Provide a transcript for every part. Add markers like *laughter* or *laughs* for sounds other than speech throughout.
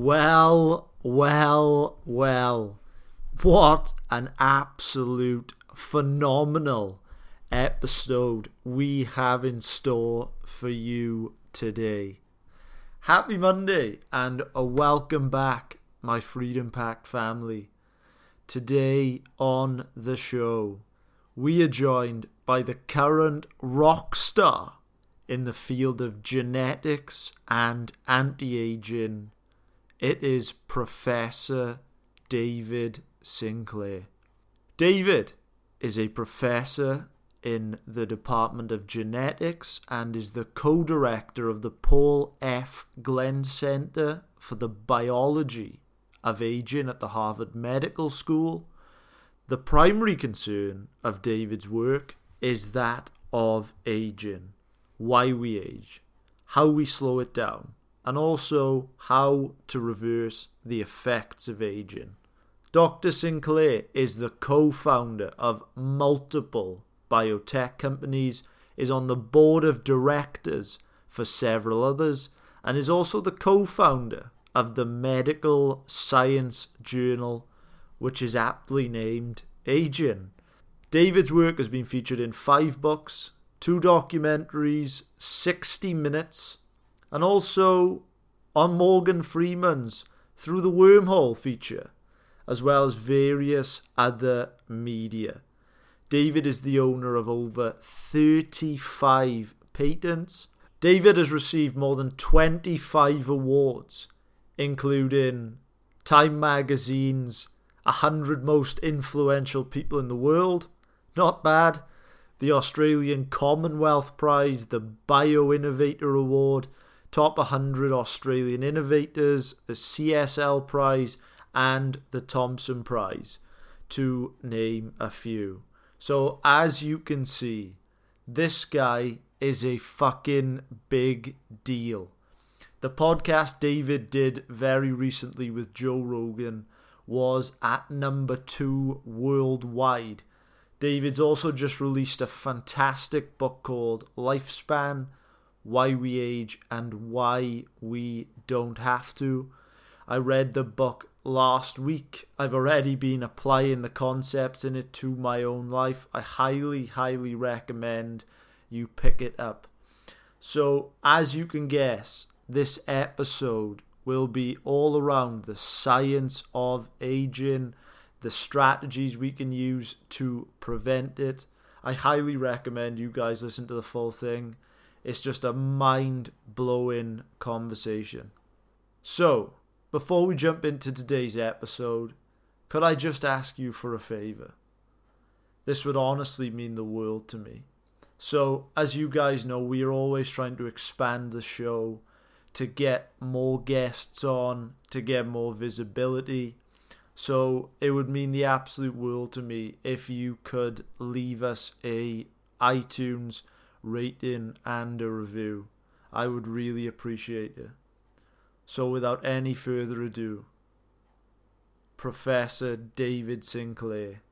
Well, well, well. What an absolute phenomenal episode we have in store for you today. Happy Monday and a welcome back, my Freedom Pact family. Today on the show, we are joined by the current rock star in the field of genetics and anti aging. It is Professor David Sinclair. David is a professor in the Department of Genetics and is the co director of the Paul F. Glenn Center for the Biology of Aging at the Harvard Medical School. The primary concern of David's work is that of aging, why we age, how we slow it down, and also how to reverse the effects of aging. Dr. Sinclair is the co founder of multiple biotech companies, is on the board of directors for several others, and is also the co founder of the Medical Science Journal, which is aptly named Aging. David's work has been featured in five books, two documentaries, 60 Minutes, and also on Morgan Freeman's Through the Wormhole feature, as well as various other media. David is the owner of over 35 patents. David has received more than 25 awards, including Time Magazine's 100 Most Influential People in the World, not bad. The Australian Commonwealth Prize, the Bio Innovator Award, Top 100 Australian Innovators, the CSL Prize, and the Thompson Prize, to name a few. So, as you can see, this guy is a fucking big deal. The podcast David did very recently with Joe Rogan was at number two worldwide David's also just released a fantastic book called Lifespan Why We Age and Why We Don't Have to. I read the book last week. I've already been applying the concepts in it to my own life. I highly, highly recommend you pick it up. So, as you can guess, this episode will be all around the science of aging the strategies we can use to prevent it. I highly recommend you guys listen to the full thing. It's just a mind blowing conversation. So, before we jump into today's episode, could I just ask you for a favour? This would honestly mean the world to me. So, as you guys know, we are always trying to expand the show to get more guests on, to get more visibility. So it would mean the absolute world to me if you could leave us a iTunes rating and a review. I would really appreciate it. So without any further ado, Professor David Sinclair,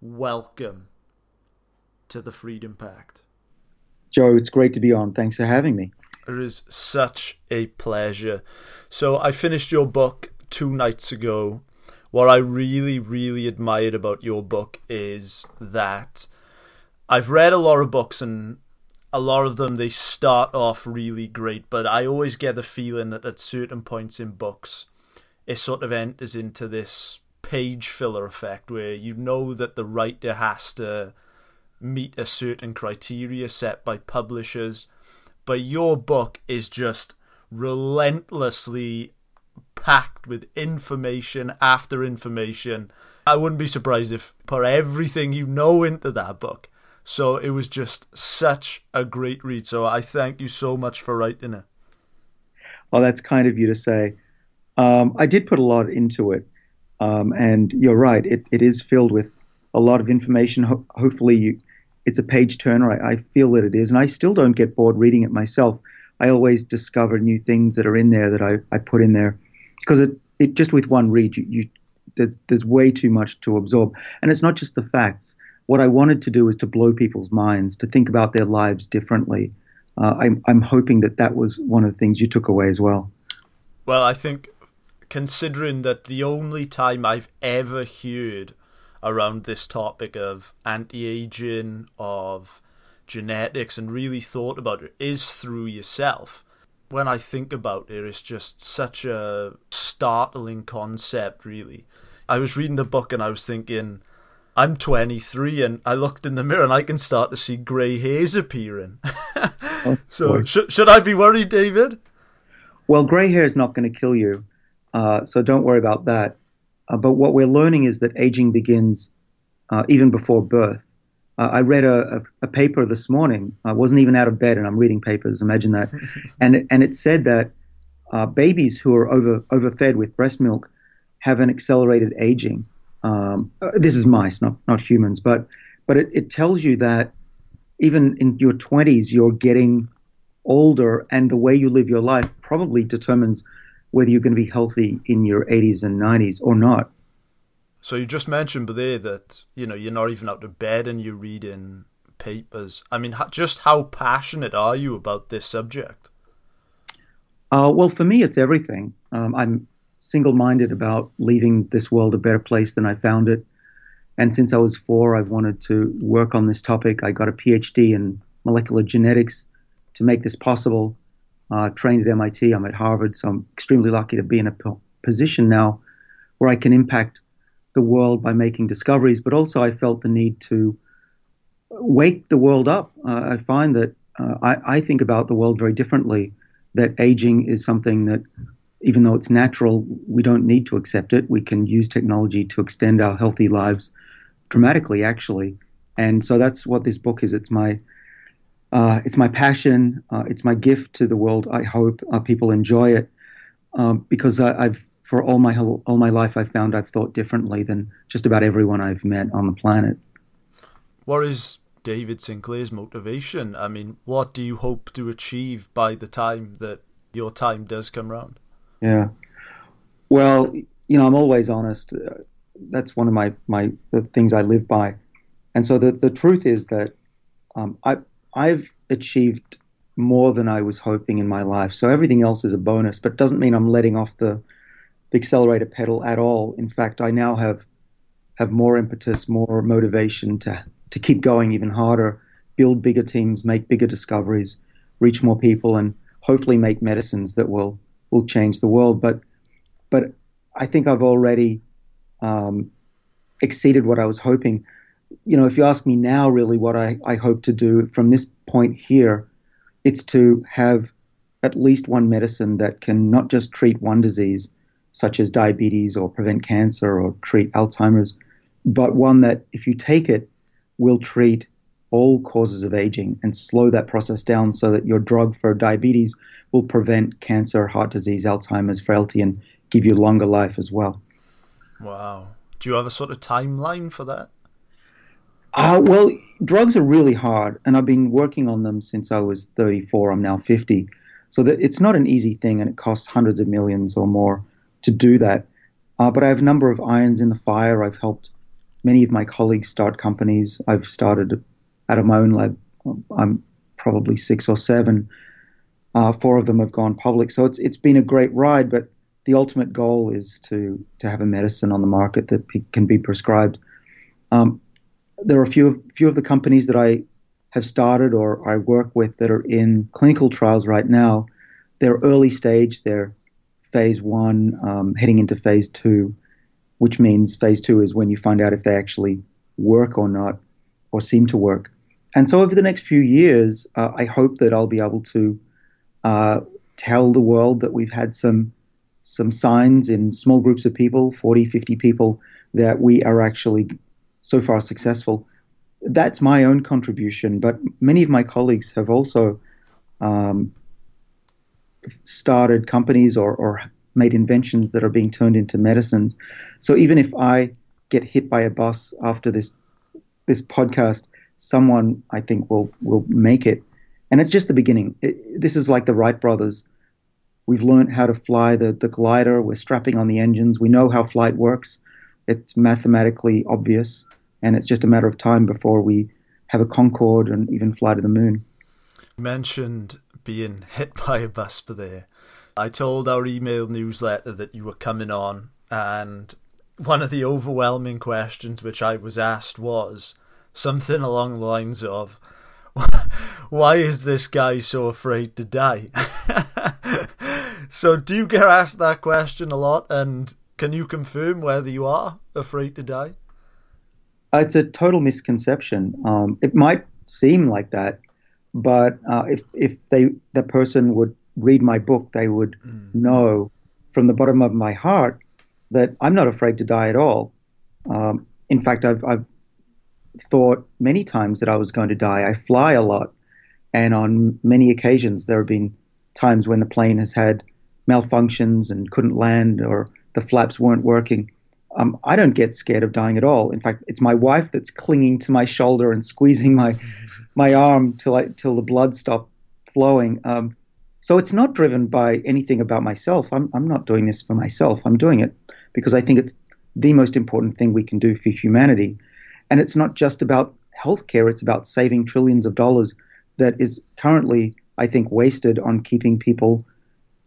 welcome to the Freedom Pact. Joe, it's great to be on. Thanks for having me. It is such a pleasure. So I finished your book two nights ago what I really, really admired about your book is that I've read a lot of books and a lot of them they start off really great, but I always get the feeling that at certain points in books it sort of enters into this page filler effect where you know that the writer has to meet a certain criteria set by publishers, but your book is just relentlessly packed with information after information. I wouldn't be surprised if put everything you know into that book. So it was just such a great read. So I thank you so much for writing it. Well, that's kind of you to say. Um, I did put a lot into it, um, and you're right. It, it is filled with a lot of information. Ho- hopefully, you, it's a page turner. I, I feel that it is, and I still don't get bored reading it myself. I always discover new things that are in there that I, I put in there because it, it just with one read you, you there's there's way too much to absorb, and it's not just the facts. What I wanted to do is to blow people's minds, to think about their lives differently. Uh, I'm I'm hoping that that was one of the things you took away as well. Well, I think considering that the only time I've ever heard around this topic of anti aging, of genetics, and really thought about it is through yourself. When I think about it, it's just such a startling concept, really. I was reading the book and I was thinking, I'm 23 and I looked in the mirror and I can start to see grey hairs appearing. *laughs* so, sh- should I be worried, David? Well, grey hair is not going to kill you, uh, so don't worry about that. Uh, but what we're learning is that aging begins uh, even before birth. Uh, I read a, a, a, paper this morning. I wasn't even out of bed, and I'm reading papers. Imagine that. *laughs* and it, and it said that uh, babies who are over overfed with breast milk have an accelerated aging. Um, uh, this is mice, not not humans, but but it, it tells you that even in your 20s, you're getting older, and the way you live your life probably determines whether you're going to be healthy in your 80s and 90s or not. So you just mentioned there that you know you're not even out of bed and you're reading papers. I mean, just how passionate are you about this subject? Uh, well, for me, it's everything. Um, I'm single-minded about leaving this world a better place than I found it. And since I was four, I've wanted to work on this topic. I got a PhD in molecular genetics to make this possible. Uh, trained at MIT, I'm at Harvard, so I'm extremely lucky to be in a position now where I can impact the world by making discoveries, but also I felt the need to wake the world up. Uh, I find that uh, I, I, think about the world very differently. That aging is something that, even though it's natural, we don't need to accept it. We can use technology to extend our healthy lives dramatically, actually. And so that's what this book is. It's my uh, it's my passion. Uh, it's my gift to the world. I hope uh, people enjoy it um, because I, I've for all my all my life, I've found I've thought differently than just about everyone I've met on the planet. What is David Sinclair's motivation? I mean, what do you hope to achieve by the time that your time does come round? Yeah, well, you know, I'm always honest. Uh, that's one of my my the things I live by, and so the the truth is that um, I I've achieved more than I was hoping in my life. So everything else is a bonus, but doesn't mean I'm letting off the the accelerator pedal at all. In fact, I now have have more impetus, more motivation to to keep going even harder, build bigger teams, make bigger discoveries, reach more people, and hopefully make medicines that will will change the world. But but I think I've already um, exceeded what I was hoping. You know, if you ask me now, really, what I, I hope to do from this point here, it's to have at least one medicine that can not just treat one disease, such as diabetes or prevent cancer or treat Alzheimer's, but one that, if you take it, will treat all causes of aging and slow that process down so that your drug for diabetes will prevent cancer, heart disease, Alzheimer's, frailty, and give you longer life as well. Wow. Do you have a sort of timeline for that? Uh, well, drugs are really hard, and I've been working on them since I was 34. I'm now 50. So that it's not an easy thing, and it costs hundreds of millions or more to do that. Uh, but I have a number of irons in the fire. I've helped many of my colleagues start companies. I've started out of my own lab. I'm probably six or seven. Uh, four of them have gone public. So it's it's been a great ride. But the ultimate goal is to to have a medicine on the market that can be prescribed. Um, there are a few of few of the companies that I have started or I work with that are in clinical trials right now. They're early stage. They're phase one, um, heading into phase two, which means phase two is when you find out if they actually work or not, or seem to work. And so over the next few years, uh, I hope that I'll be able to uh, tell the world that we've had some some signs in small groups of people, 40, 50 people, that we are actually so far successful. That's my own contribution, but many of my colleagues have also um, started companies or, or made inventions that are being turned into medicines. So even if I get hit by a bus after this this podcast, someone I think will will make it. And it's just the beginning. It, this is like the Wright brothers. We've learned how to fly the, the glider. We're strapping on the engines. We know how flight works. It's mathematically obvious, and it's just a matter of time before we have a Concorde and even fly to the moon. You mentioned being hit *laughs* by a bus there. I told our email newsletter that you were coming on, and one of the overwhelming questions which I was asked was something along the lines of, *laughs* Why is this guy so afraid to die? *laughs* so, do you get asked that question a lot, and can you confirm whether you are afraid to die? It's a total misconception. Um, it might seem like that, but uh, if if they the person would read my book, they would mm. know from the bottom of my heart that I'm not afraid to die at all. Um, in fact, I've, I've thought many times that I was going to die. I fly a lot, and on many occasions there have been times when the plane has had malfunctions and couldn't land or the flaps weren't working. Um, I don't get scared of dying at all. In fact, it's my wife that's clinging to my shoulder and squeezing my *laughs* my arm till I, till the blood stopped flowing. Um, so it's not driven by anything about myself. I'm, I'm not doing this for myself. I'm doing it because I think it's the most important thing we can do for humanity. And it's not just about healthcare, it's about saving trillions of dollars that is currently, I think, wasted on keeping people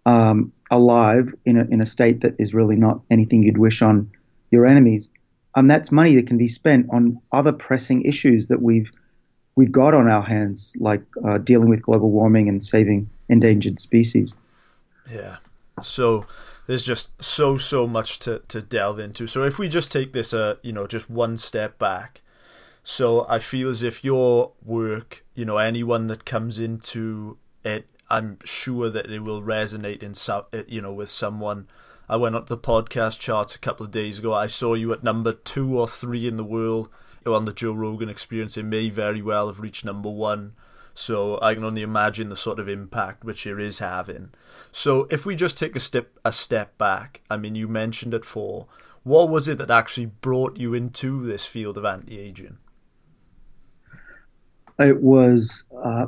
um, alive in a, in a state that is really not anything you'd wish on your enemies. Um, that's money that can be spent on other pressing issues that we've we've got on our hands, like uh, dealing with global warming and saving endangered species. Yeah. So there's just so so much to to delve into. So if we just take this uh you know just one step back. So I feel as if your work, you know, anyone that comes into it, I'm sure that it will resonate in some, uh, you know, with someone. I went up the podcast charts a couple of days ago. I saw you at number two or three in the world on the Joe Rogan Experience. It may very well have reached number one. So I can only imagine the sort of impact which it is having. So if we just take a step a step back, I mean, you mentioned it for what was it that actually brought you into this field of anti-aging? It was uh,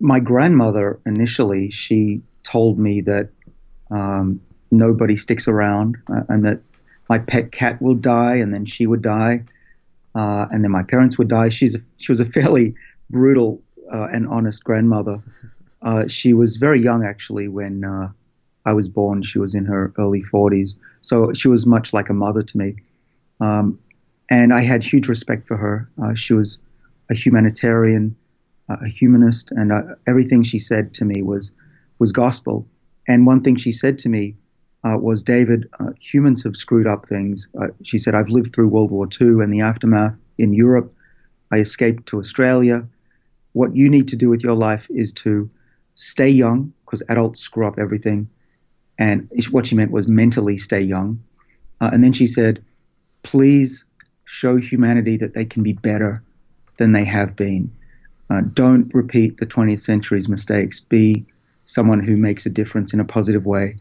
my grandmother initially. She told me that um, nobody sticks around uh, and that my pet cat will die and then she would die uh, and then my parents would die. She's a, she was a *laughs* fairly brutal uh, an honest grandmother. Uh, she was very young actually when uh, I was born. She was in her early 40s, so she was much like a mother to me. Um, and I had huge respect for her. Uh, she was a humanitarian, uh, a humanist, and uh, everything she said to me was was gospel. And one thing she said to me was, "David, humans have screwed up things." she said, "I've lived through World War II and the aftermath in Europe. I escaped to Australia." What you need to do with your life is to stay young because adults screw up everything. And what she meant was mentally stay young. Uh, and then she said, please show humanity that they can be better than they have been. Uh, don't repeat the 20th century's mistakes. Be someone who makes a difference in a positive way.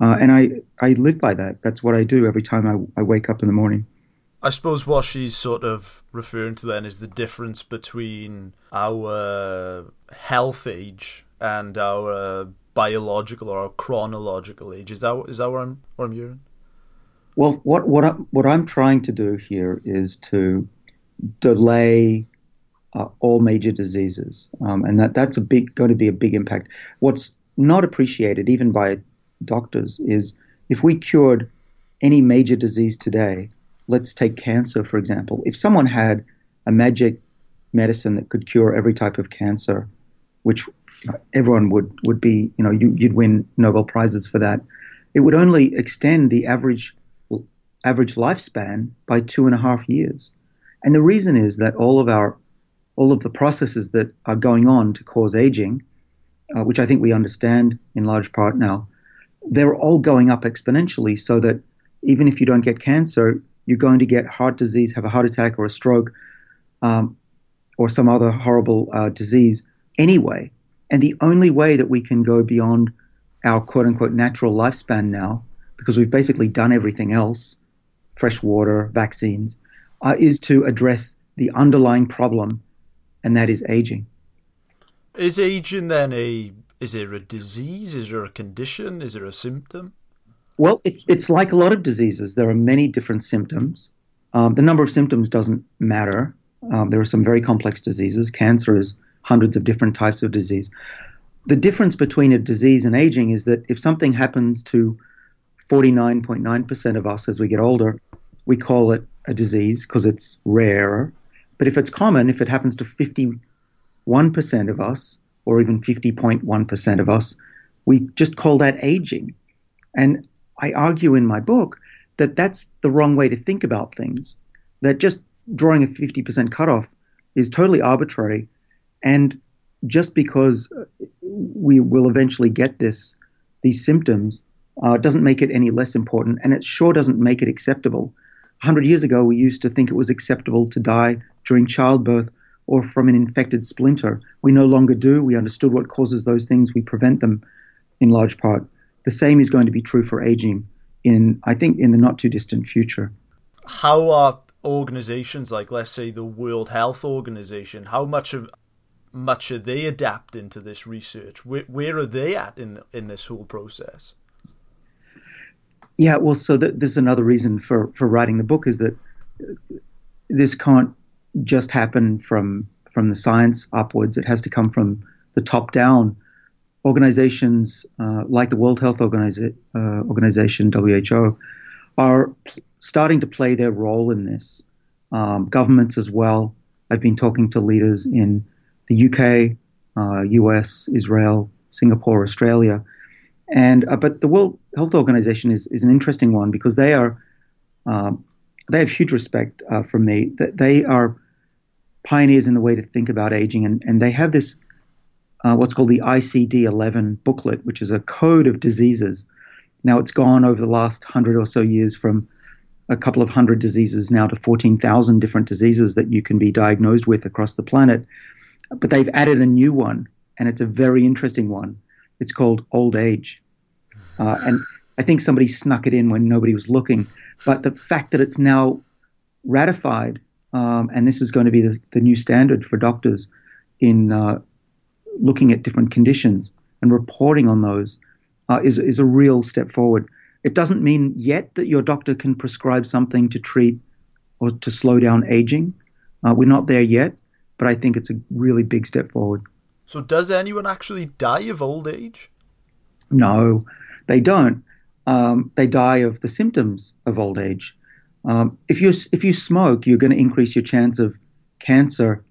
Uh, and I, I live by that. That's what I do every time I, I wake up in the morning. I suppose what she's sort of referring to then is the difference between our health age and our biological or our chronological age. Is that is that what I'm what I'm hearing? Well, what what I'm, what I'm trying to do here is to delay uh, all major diseases, um, and that that's a big going to be a big impact. What's not appreciated even by doctors is if we cured any major disease today, let's take cancer, for example. If someone had a magic medicine that could cure every type of cancer, which everyone would, would be, you know, you, would win Nobel Prizes for that, it would only extend the average average lifespan by two and a half years. And the reason is that all of our all of the processes that are going on to cause aging, uh, which I think we understand in large part now, they're all going up exponentially so that even if you don't get cancer, you're going to get heart disease, have a heart attack or a stroke, um, or some other horrible uh, disease anyway. And the only way that we can go beyond our quote unquote natural lifespan now, because we've basically done everything else fresh water, vaccines uh, is to address the underlying problem, and that is aging. Is aging then a is there a disease? Is there a condition? Is there a symptom? Well, it, it's like a lot of diseases. There are many different symptoms. Um, the number of symptoms doesn't matter. Um, there are some very complex diseases. Cancer is hundreds of different types of disease. the difference between a disease and aging is that if something happens to 49.9% of us as we get older, we call it a disease because it's rare. But if it's common, if it happens to 51% of us, or even 50.1% of us, we just call that aging. And I argue in my book that that's the wrong way to think about things, that just drawing a 50% cutoff is totally arbitrary. And just because we will eventually get this, these symptoms, uh, doesn't make it any less important, and it sure doesn't make it acceptable. 100 years ago, we used to think it was acceptable to die during childbirth or from an infected splinter. We no longer do. We understood what causes those things. We prevent them in large part. The same is going to be true for aging in, I think, in the not too distant future. How are organizations like, let's say, the World Health Organization, how much of much are they adapting to this research? Where, where are they at in in this whole process? Yeah, well, so th- there's another reason for, for writing the book is that uh, this can't just happen from from the science upwards. It has to come from the top down. Organizations uh, like the World Health Organiza- uh, Organization (WHO) are pl- starting to play their role in this. Um, governments as well. I've been talking to leaders in the UK, uh, US, Israel, Singapore, Australia, and uh, but the World Health Organization is, is an interesting one because they are um, they have huge respect uh, from me. That they are pioneers in the way to think about aging, and, and they have this uh, what's called the ICD-11 booklet, which is a code of diseases. Now it's gone over the last hundred or so years from a couple of hundred diseases now to 14,000 different diseases that you can be diagnosed with across the planet. But they've added a new one, and it's a very interesting one. It's called old age. Uh, and I think somebody snuck it in when nobody was looking. But the fact that it's now ratified, um, and this is going to be the, the new standard for doctors in uh, looking at different conditions and reporting on those, uh, is, is a real step forward. It doesn't mean yet that your doctor can prescribe something to treat or to slow down aging. Uh, we're not there yet, but I think it's a really big step forward. So, does anyone actually die of old age? No, they don't. Um, they die of the symptoms of old age. Um, if you if you smoke, you're going to increase your chance of cancer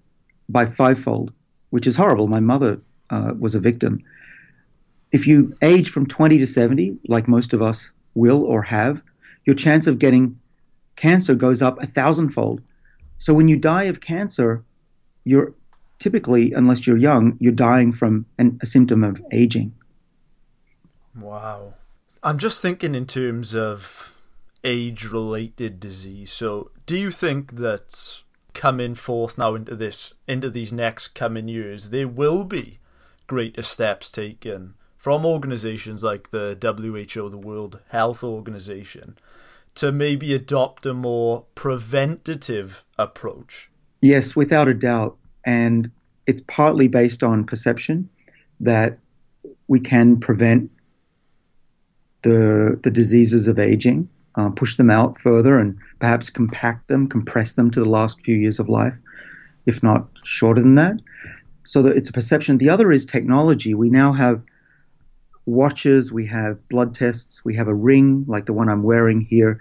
by fivefold, which is horrible. My mother uh, was a victim. If you age from 20 to 70, like most of us will or have, your chance of getting cancer goes up a thousandfold. So when you die of cancer, you're typically, unless you're young, you're dying from an, a symptom of aging. Wow. I'm just thinking in terms of age related disease. So, do you think that coming forth now into this, into these next coming years, there will be greater steps taken from organizations like the WHO, the World Health Organization, to maybe adopt a more preventative approach? Yes, without a doubt and it's partly based on perception that we can prevent the the diseases of aging, uh, push them out further, and perhaps compact them, compress them to the last few years of life, if not shorter than that. So that it's a perception. The other is technology. We now have watches, we have blood tests, we have a ring like the one I'm wearing here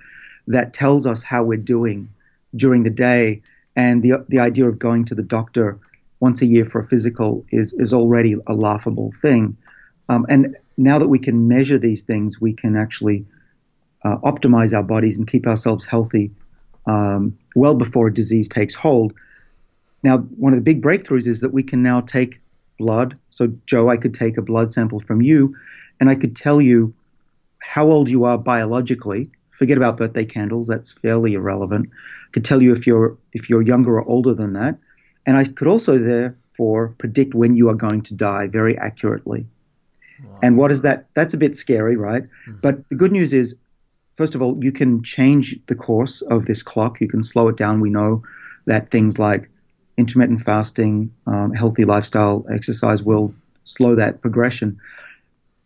that tells us how we're doing during the day and the the idea of going to the doctor once a year for a physical is is already a laughable thing. Um, and now that we can measure these things, we can actually uh, optimize our bodies and keep ourselves healthy um, well before a disease takes hold. Now, one of the big breakthroughs is that we can now take blood. So, Joe, I could take a blood sample from you, and I could tell you how old you are biologically forget about birthday candles. That's fairly irrelevant. I could tell you if you're if you're younger or older than that, and I could also therefore predict when you are going to die very accurately. Wow. And what is that? That's a bit scary, right? Mm-hmm. But the good news is, first of all, you can change the course of this clock. You can slow it down. We know that things like intermittent fasting, um, healthy lifestyle, exercise will slow that progression.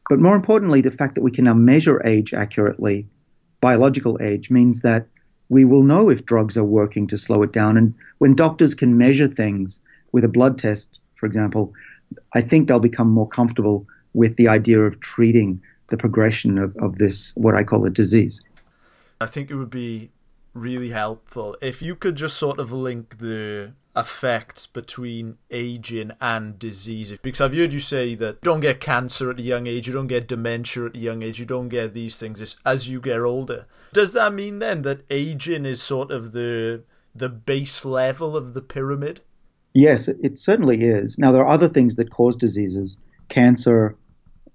But more importantly, the fact that we can now measure age accurately biological age means that we will know if drugs are working to slow it down. And when doctors can measure things with a blood test, for example, I think they'll become more comfortable with the idea of treating the progression of, of this, what I call a disease. I think it would be really helpful if you could just sort of link the effects between aging and disease because I've heard you say that you don't get cancer at a young age, you don't get dementia at a young age, you don't get these things it's as you get older. Does that mean then that aging is sort of the the base level of the pyramid? Yes, it certainly is. Now there are other things that cause diseases. Cancer,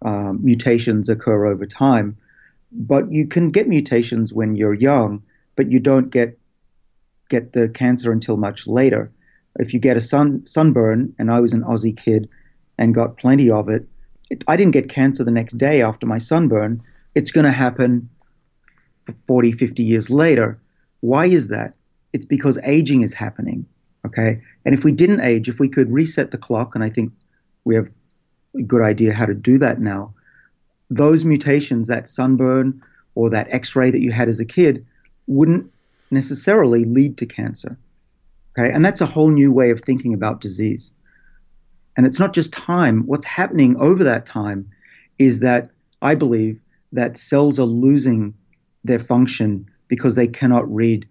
um, mutations occur over time, but you can get mutations when you're young, but you don't get get the cancer until much later if you get a sun sunburn, and I was an Aussie kid and got plenty of it, it I didn't get cancer the next day after my sunburn. It's going to happen 40, 50 years later. Why is that? It's because aging is happening. Okay. And if we didn't age, if we could reset the clock, and I think we have good idea how to do that now, those mutations, that sunburn or that x ray that you had as a kid, wouldn't necessarily lead to cancer. Okay, and that's a whole new way of thinking about disease. And it's not just time. What's happening over that time is that I believe that cells are losing their function because they cannot read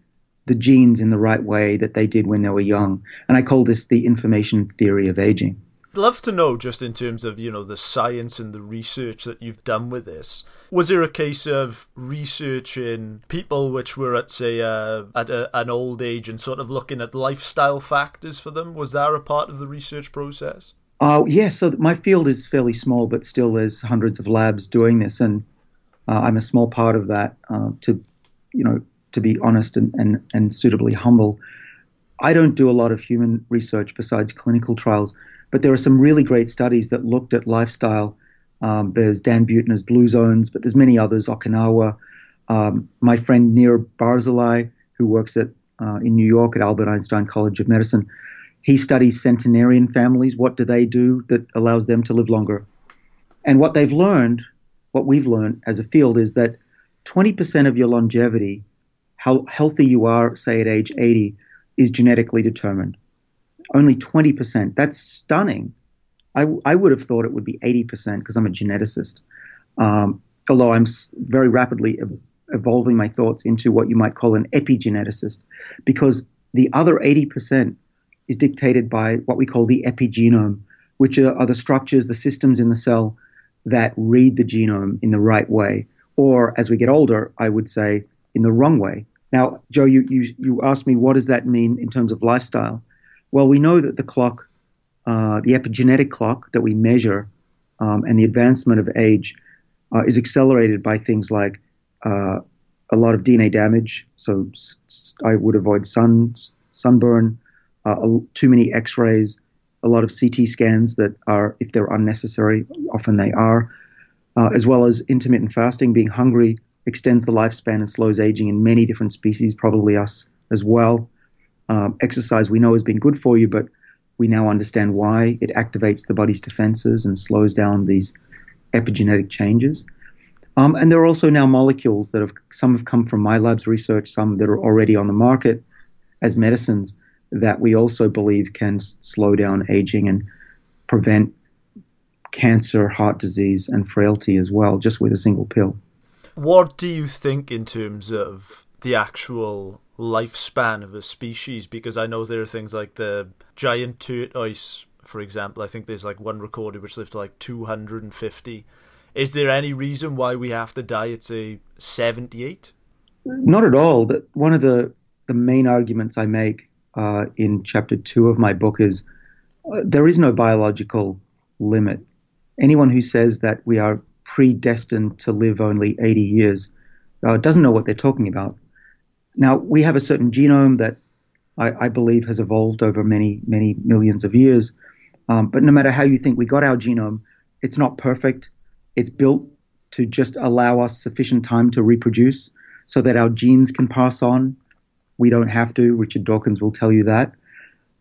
the genes in the right way that they did when they were young. And I call this the information theory of aging love to know just in terms of you know the science and the research that you've done with this. Was there a case of researching people which were at say uh, at a, an old age and sort of looking at lifestyle factors for them? Was that a part of the research process? Uh, yeah so my field is fairly small but still there's hundreds of labs doing this and uh, i'm a small part of that uh, to you know to be honest and, and, and suitably humble. I don't do a lot of human research besides clinical trials but there are some really great studies that looked at lifestyle. Um, there's Dan Buettner's Blue Zones, but there's many others. Okinawa. Um, my friend Nir Barzilai, who works at uh, in New York at Albert Einstein College of Medicine, he studies centenarian families. What do they do that allows them to live longer? And what they've learned, what we've learned as a field, is that 20% of your longevity, how healthy you are, say at age 80, is genetically determined only 20%. That's stunning. I, I would have thought it would be 80% because I'm a geneticist. Um, although I'm very rapidly ev- evolving my thoughts into what you might call an epigeneticist, because the other 80% is dictated by what we call the epigenome, which are, are the structures, the systems in the cell that read the genome in the right way. Or as we get older, I would say in the wrong way. Now, Joe, you, you, you asked me what does that mean in terms of lifestyle? Well, we know that the clock, uh, the epigenetic clock that we measure, um, and the advancement of age uh, is accelerated by things like uh, a lot of DNA damage. So I would avoid sun sunburn, uh, too many X-rays, a lot of CT scans that are, if they're unnecessary, often they are, uh, as well as intermittent fasting. Being hungry extends the lifespan and slows aging in many different species, probably us as well. Um, exercise we know has been good for you, but we now understand why it activates the body's defenses and slows down these epigenetic changes. Um, and there are also now molecules that have some have come from my lab's research, some that are already on the market as medicines that we also believe can s- slow down aging and prevent cancer, heart disease, and frailty as well, just with a single pill. What do you think in terms of the actual lifespan of a species because I know there are things like the giant tortoise, for example. I think there's like one recorded which lived to like 250. Is there any reason why we have to die at say 78? Not at all. One of the the main arguments I make uh, in chapter two of my book is uh, there is no biological limit. Anyone who says that we are predestined to live only 80 years uh, doesn't know what they're talking about. Now, we have a certain genome that I, I believe has evolved over many, many millions of years. Um, but no matter how you think we got our genome, it's not perfect. It's built to just allow us sufficient time to reproduce so that our genes can pass on. We don't have to. Richard Dawkins will tell you that.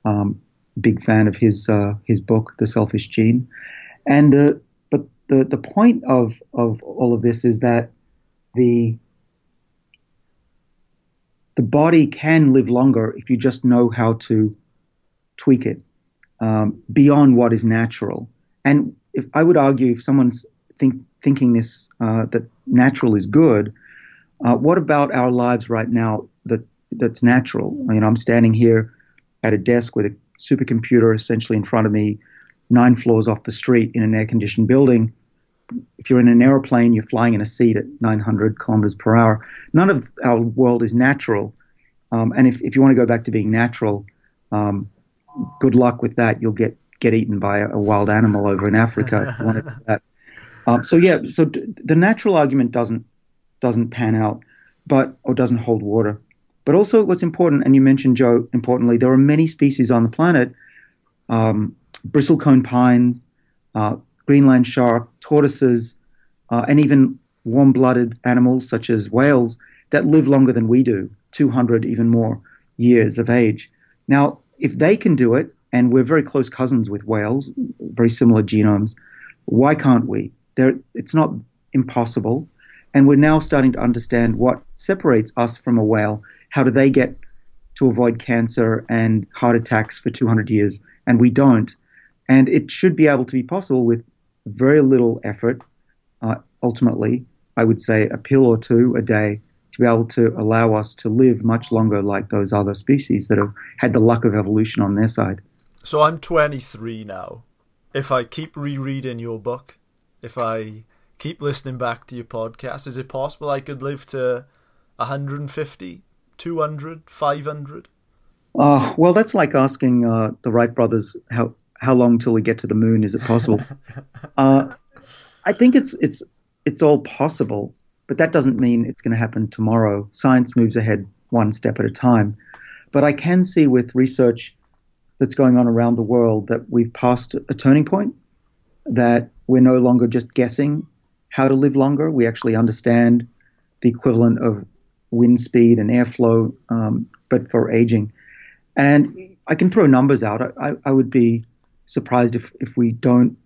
Um, big fan of his uh, his book, The Selfish Gene. And uh, but the the point of of all of this is that the the body can live longer if you just know how to tweak it um, beyond what is natural. And if I would argue, if someone's think, thinking this uh, that natural is good, uh, what about our lives right now that that's natural? I mean, I'm standing here at a desk with a supercomputer essentially in front of me, nine floors off the street in an air-conditioned building. If you're in an aeroplane, you're flying in a seat at 900 kilometers per hour. None of our world is natural. Um, and if, if you want to go back to being natural, um, good luck with that. You'll get get eaten by a, a wild animal over in Africa if you want to do that. *laughs* Um, so yeah, so d- the natural argument doesn't doesn't pan out, but or doesn't hold water. But also, what's important, and you mentioned Joe, importantly, there are many species on the planet, um, bristlecone pines, uh, Greenland shark, tortoises, uh, and even warm-blooded animals such as whales that live longer than we do, 200 even more years of age. Now, if they can do it, and we're very close cousins with whales, very similar genomes, why can't we? It's not impossible. And we're now starting to understand what separates us from a whale. How do they get to avoid cancer and heart attacks for 200 years? And we don't. And it should be able to be possible with very little effort. Uh, ultimately, I would say a pill or two a day to be able to allow us to live much longer like those other species that have had the luck of evolution on their side. So I'm 23 now. If I keep rereading your book, if I keep listening back to your podcast, is it possible I could live to 150, 200, 500? Uh, well, that's like asking uh, the Wright brothers how how long till we get to the moon. Is it possible? *laughs* uh, I think it's it's it's all possible, but that doesn't mean it's going to happen tomorrow. Science moves ahead one step at a time. But I can see with research that's going on around the world that we've passed a turning point, that we're no longer just guessing how to live longer. We actually understand the equivalent of wind speed and airflow, um, but for aging. And I can throw numbers out. I, I would be surprised if, if we don't,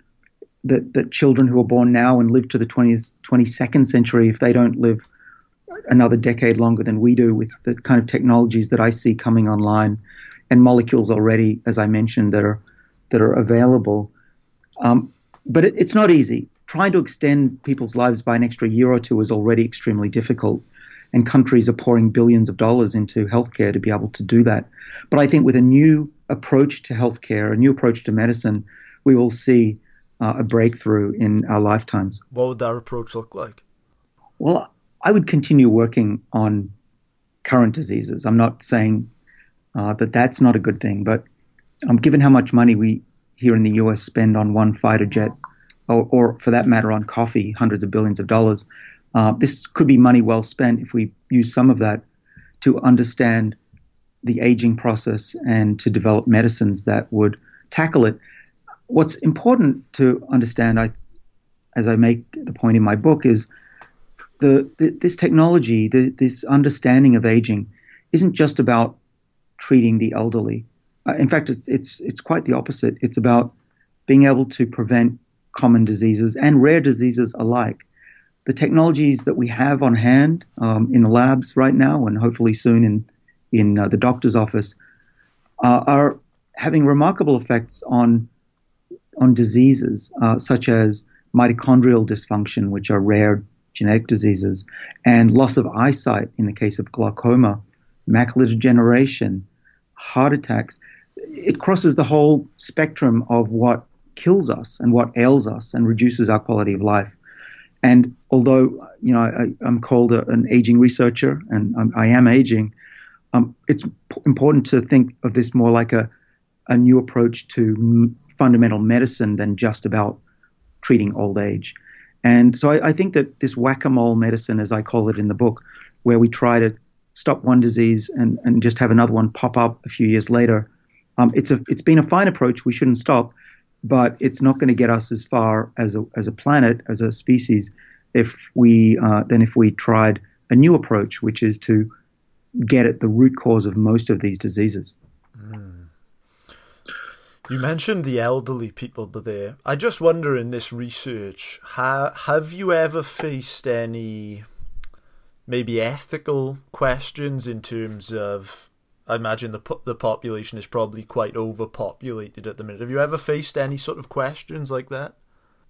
that, that children who are born now and live to the 20th, 22nd century, if they don't live another decade longer than we do with the kind of technologies that I see coming online and molecules already, as I mentioned, that are, that are available. Um, but it, it's not easy trying to extend people's lives by an extra year or two is already extremely difficult. And countries are pouring billions of dollars into healthcare to be able to do that. But I think with a new approach to healthcare, a new approach to medicine, we will see uh, a breakthrough in our lifetimes. What would that approach look like? Well, I would continue working on current diseases. I'm not saying uh, that that's not a good thing, but um, given how much money we here in the US spend on one fighter jet or, or for that matter, on coffee, hundreds of billions of dollars. Uh, this could be money well spent if we use some of that to understand the aging process and to develop medicines that would tackle it. What's important to understand, I, as I make the point in my book, is the, the this technology, the, this understanding of aging, isn't just about treating the elderly. Uh, in fact, it's it's it's quite the opposite. It's about being able to prevent common diseases and rare diseases alike. The technologies that we have on hand um, in the labs right now, and hopefully soon in in uh, the doctor's office, uh, are having remarkable effects on on diseases uh, such as mitochondrial dysfunction, which are rare genetic diseases, and loss of eyesight in the case of glaucoma, macular degeneration, heart attacks. It crosses the whole spectrum of what kills us and what ails us and reduces our quality of life. And although you know I, am called a, an aging researcher and I'm, I am aging, um, it's important to think of this more like a a new approach to m- fundamental medicine than just about treating old age. And so I, I think that this whack-a-mole medicine, as I call it in the book, where we try to stop one disease and, and just have another one pop up a few years later, um, it's a it's been a fine approach. We shouldn't stop, but it's not going to get us as far as a, as a planet, as a species, if we uh, than if we tried a new approach, which is to get at the root cause of most of these diseases. Mm. You mentioned the elderly people, but there, I just wonder in this research, ha, have you ever faced any maybe ethical questions in terms of I imagine the the population is probably quite overpopulated at the minute. Have you ever faced any sort of questions like that?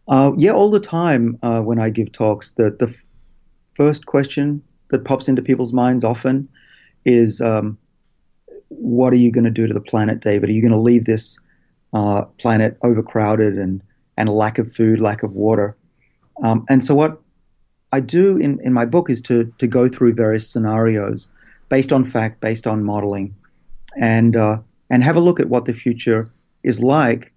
Uh, yeah, all the time uh, when I give talks, the the f- first question that pops into people's minds often is, um, "What are you going to do to the planet, David? Are you going to leave this uh, planet overcrowded and and lack of food, lack of water?" Um, and so what I do in, in my book is to to go through various scenarios based on fact, based on modeling, and uh, and have a look at what the future is like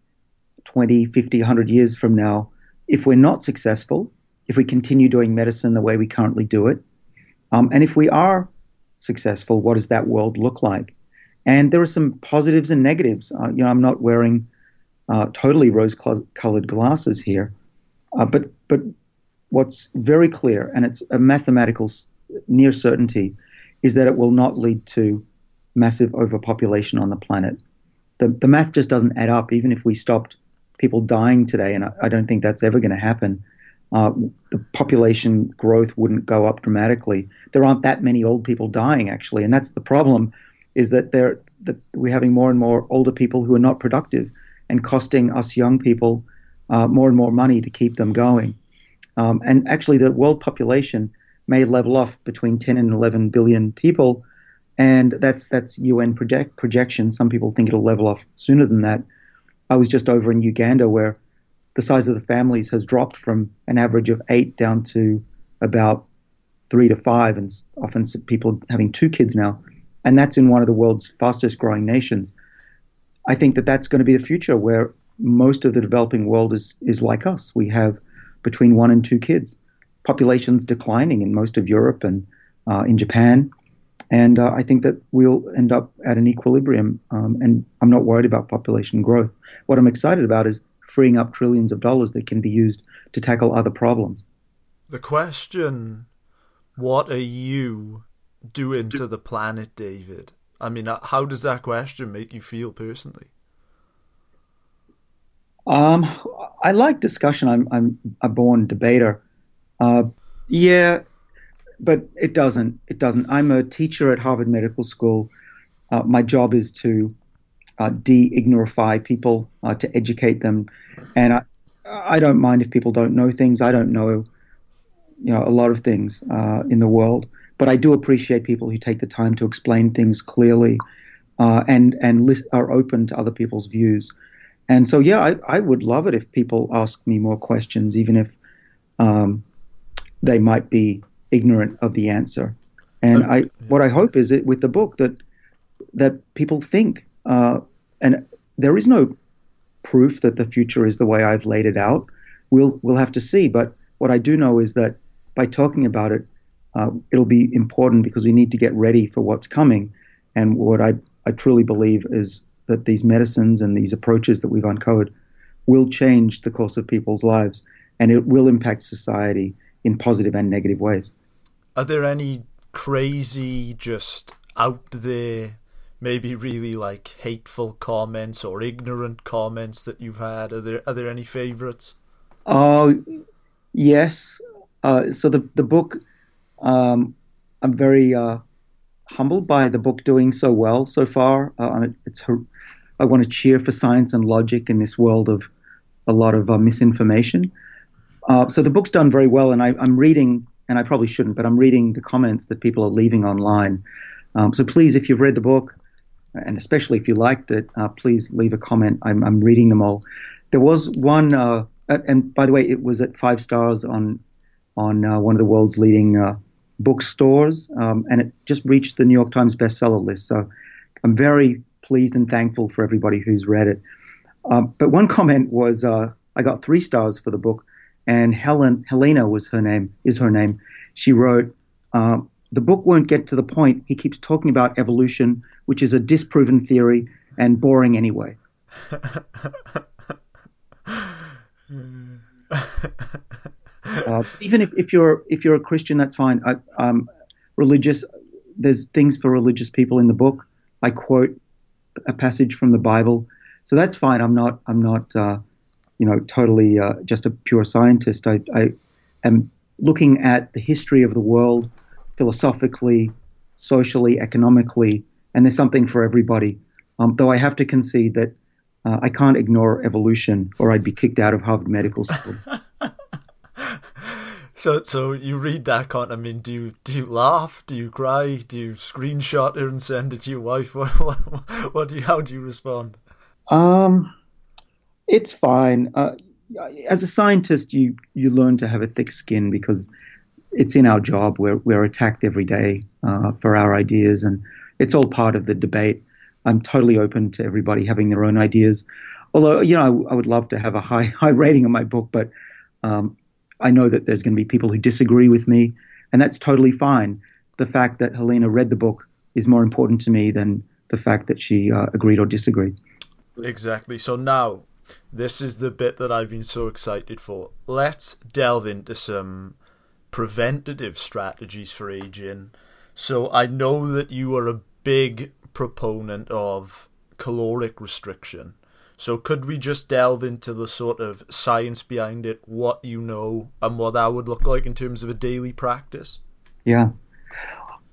20, 50, 100 years from now if we're not successful, if we continue doing medicine the way we currently do it, um, and if we are successful, what does that world look like? And there are some positives and negatives. Uh, you know, I'm not wearing uh, totally rose-colored glasses here, uh, but but what's very clear, and it's a mathematical near certainty, is that it will not lead to massive overpopulation on the planet. The, the math just doesn't add up, even if we stopped people dying today, and I, I don't think that's ever going to happen. Uh, the population growth wouldn't go up dramatically. There aren't that many old people dying, actually, and that's the problem. Is that there that we're having more and more older people who are not productive, and costing us young people uh, more and more money to keep them going. Um, and actually, the world population may level off between 10 and 11 billion people, and that's that's UN project projection. Some people think it'll level off sooner than that. I was just over in Uganda where the size of the families has dropped from an average of eight down to about three to five, and often people having two kids now, and that's in one of the world's fastest growing nations. I think that that's going to be the future where most of the developing world is is like us. We have between one and two kids. Populations declining in most of Europe and uh, in Japan. And uh, I think that we'll end up at an equilibrium. Um, and I'm not worried about population growth. What I'm excited about is freeing up trillions of dollars that can be used to tackle other problems. The question what are you doing to the planet, David? I mean, uh, how does that question make you feel personally? Um, I like discussion. I'm I'm a born debater. Uh, yeah, but it doesn't. It doesn't. I'm a teacher at Harvard Medical School. Uh, my job is to uh, de-ignorify people, uh, to educate them, and I I don't mind if people don't know things. I don't know, you know, a lot of things uh, in the world, but I do appreciate people who take the time to explain things clearly, uh, and and list, are open to other people's views. And so, yeah, I, I would love it if people ask me more questions, even if um, they might be ignorant of the answer. And I, what I hope is that with the book that that people think, uh, and there is no proof that the future is the way I've laid it out. We'll we'll have to see. But what I do know is that by talking about it, uh, it'll be important because we need to get ready for what's coming. And what I I truly believe is that these medicines and these approaches that we've uncovered will change the course of people's lives and it will impact society in positive and negative ways. Are there any crazy, just out there, maybe really like hateful comments or ignorant comments that you've had? Are there are there any favourites? Oh, uh, yes. Uh, so the the book, um, I'm very uh, humbled by the book doing so well so far. Uh, it's I want to cheer for science and logic in this world of a lot of uh, misinformation. Uh, so the book's done very well, and I, am reading, and I probably shouldn't, but I'm reading the comments that people are leaving online. Um, so please, if you've read the book, and especially if you liked it, uh, please leave a comment. I'm, I'm, reading them all. There was one, uh, and by the way, it was at five stars on on uh, one of the world's leading uh, bookstores, um, and it just reached the New York Times bestseller list. So I'm very pleased and thankful for everybody who's read it. Um, but one comment was, uh, I got three stars for the book, and Helen Helena was her name is her name. She wrote, um, "The book won't get to the point. He keeps talking about evolution, which is a disproven theory and boring anyway." *laughs* uh, even if, if you're if you're a Christian, that's fine. I, um, religious, there's things for religious people in the book. I quote a passage from the Bible, so that's fine. I'm not I'm not uh, you know totally uh, just a pure scientist. I, I am looking at the history of the world philosophically, socially, economically, and there's something for everybody. Um, though I have to concede that uh, I can't ignore evolution, or I'd be kicked out of Harvard Medical School. *laughs* so, so you read that, can't I mean, do you do you laugh? Do you cry? Do you screenshot it and send it to your wife? *laughs* What, what, what do you? How do you respond? Um, it's fine. Uh, as a scientist, you you learn to have a thick skin because it's in our job. We're we're attacked every day uh, for our ideas, and it's all part of the debate. I'm totally open to everybody having their own ideas. Although, you know, I, I would love to have a high *laughs* high rating on my book, but um, I know that there's going to be people who disagree with me, and that's totally fine. The fact that Helena read the book is more important to me than the fact that she uh, agreed or disagreed. Exactly. So now, this is the bit that I've been so excited for. Let's delve into some preventative strategies for aging. So I know that you are a big proponent of caloric restriction. So could we just delve into the sort of science behind it, what you know, and what that would look like in terms of a daily practice? Yeah,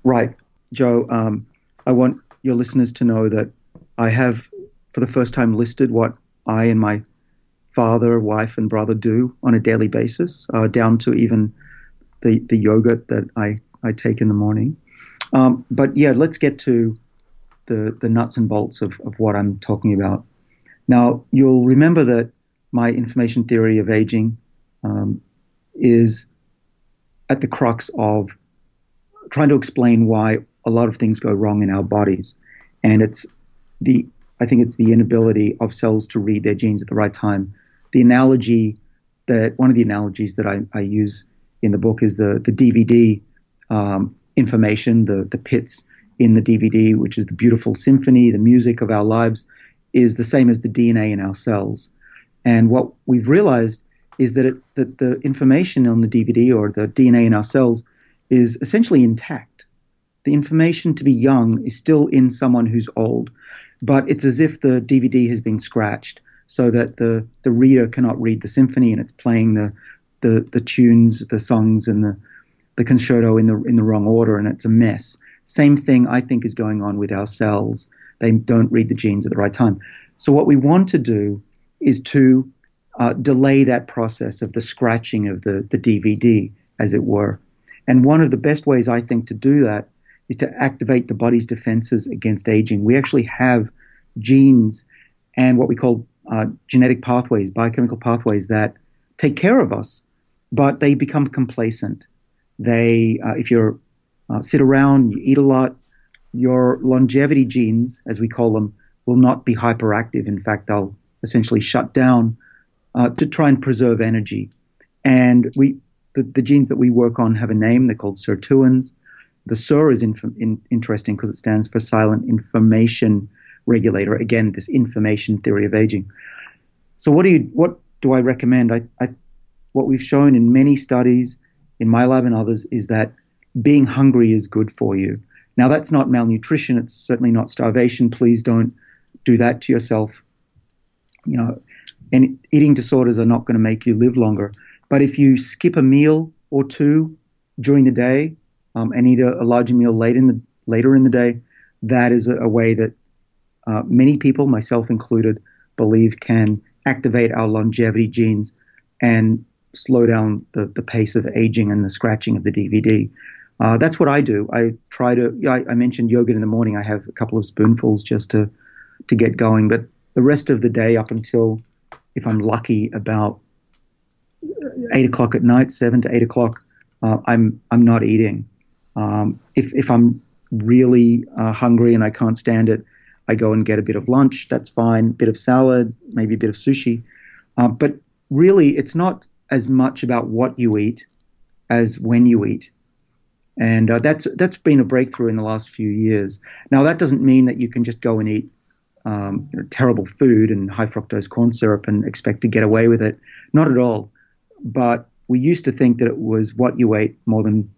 right, Joe. Um, I want your listeners to know that I have, for the first time, listed what I and my father, wife, and brother do on a daily basis, uh, down to even the the yogurt that I I take in the morning. Um, but yeah, let's get to the, the nuts and bolts of, of what I'm talking about. Now, you'll remember that my information theory of aging um, is at the crux of trying to explain why a lot of things go wrong in our bodies. And it's the, I think it's the inability of cells to read their genes at the right time. The analogy that, one of the analogies that I, I use in the book is the, the DVD um, information, the, the pits in the DVD, which is the beautiful symphony, the music of our lives, is the same as the DNA in our cells. And what we've realized is that, it, that the information on the DVD or the DNA in our cells is essentially intact. The information to be young is still in someone who's old, but it's as if the DVD has been scratched so that the, the reader cannot read the symphony and it's playing the, the, the tunes, the songs, and the, the concerto in the, in the wrong order, and it's a mess. Same thing I think is going on with our cells. They don't read the genes at the right time. So what we want to do is to uh, delay that process of the scratching of the, the DVD, as it were. And one of the best ways I think to do that is to activate the body's defenses against aging. We actually have genes and what we call uh, genetic pathways, biochemical pathways that take care of us, but they become complacent. They, uh, if you're uh, sit around, you eat a lot, your longevity genes, as we call them, will not be hyperactive. In fact, they'll essentially shut down uh, to try and preserve energy. And we, the, the, genes that we work on have a name. They're called sirtuins. The SIR is inf- in, interesting because it stands for silent information regulator. Again, this information theory of aging. So, what do you, what do I recommend? I, I, what we've shown in many studies, in my lab and others, is that being hungry is good for you. Now, that's not malnutrition. It's certainly not starvation. Please don't do that to yourself. You know, and eating disorders are not going to make you live longer. But if you skip a meal or two during the day um, and eat a, a, larger meal late in the, later in the day, that is a, a way that uh, many people, myself included, believe can activate our longevity genes and slow down the, the pace of aging and the scratching of the DVD. Uh, that's what I do. I try to. I, I, mentioned yogurt in the morning. I have a couple of spoonfuls just to to get going. But the rest of the day, up until if I'm lucky, about eight o'clock at night, seven to eight o'clock, uh, I'm I'm not eating. Um, if if I'm really uh, hungry and I can't stand it, I go and get a bit of lunch. That's fine. Bit of salad, maybe a bit of sushi. Uh, but really, it's not as much about what you eat as when you eat and uh, that's that's been a breakthrough in the last few years. Now that doesn't mean that you can just go and eat um, you know, terrible food and high fructose corn syrup and expect to get away with it. Not at all. But we used to think that it was what you ate more than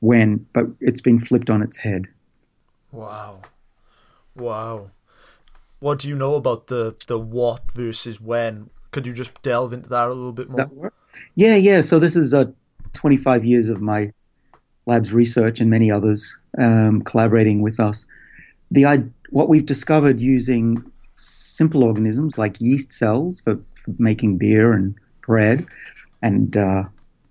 when, but it's been flipped on its head. Wow, wow. What do you know about the the what versus when? Could you just delve into that a little bit more? Yeah, yeah. So this is uh, 25 years of my lab's research and many others um, collaborating with us. the what we've discovered using simple organisms like yeast cells for, for making beer and bread and uh,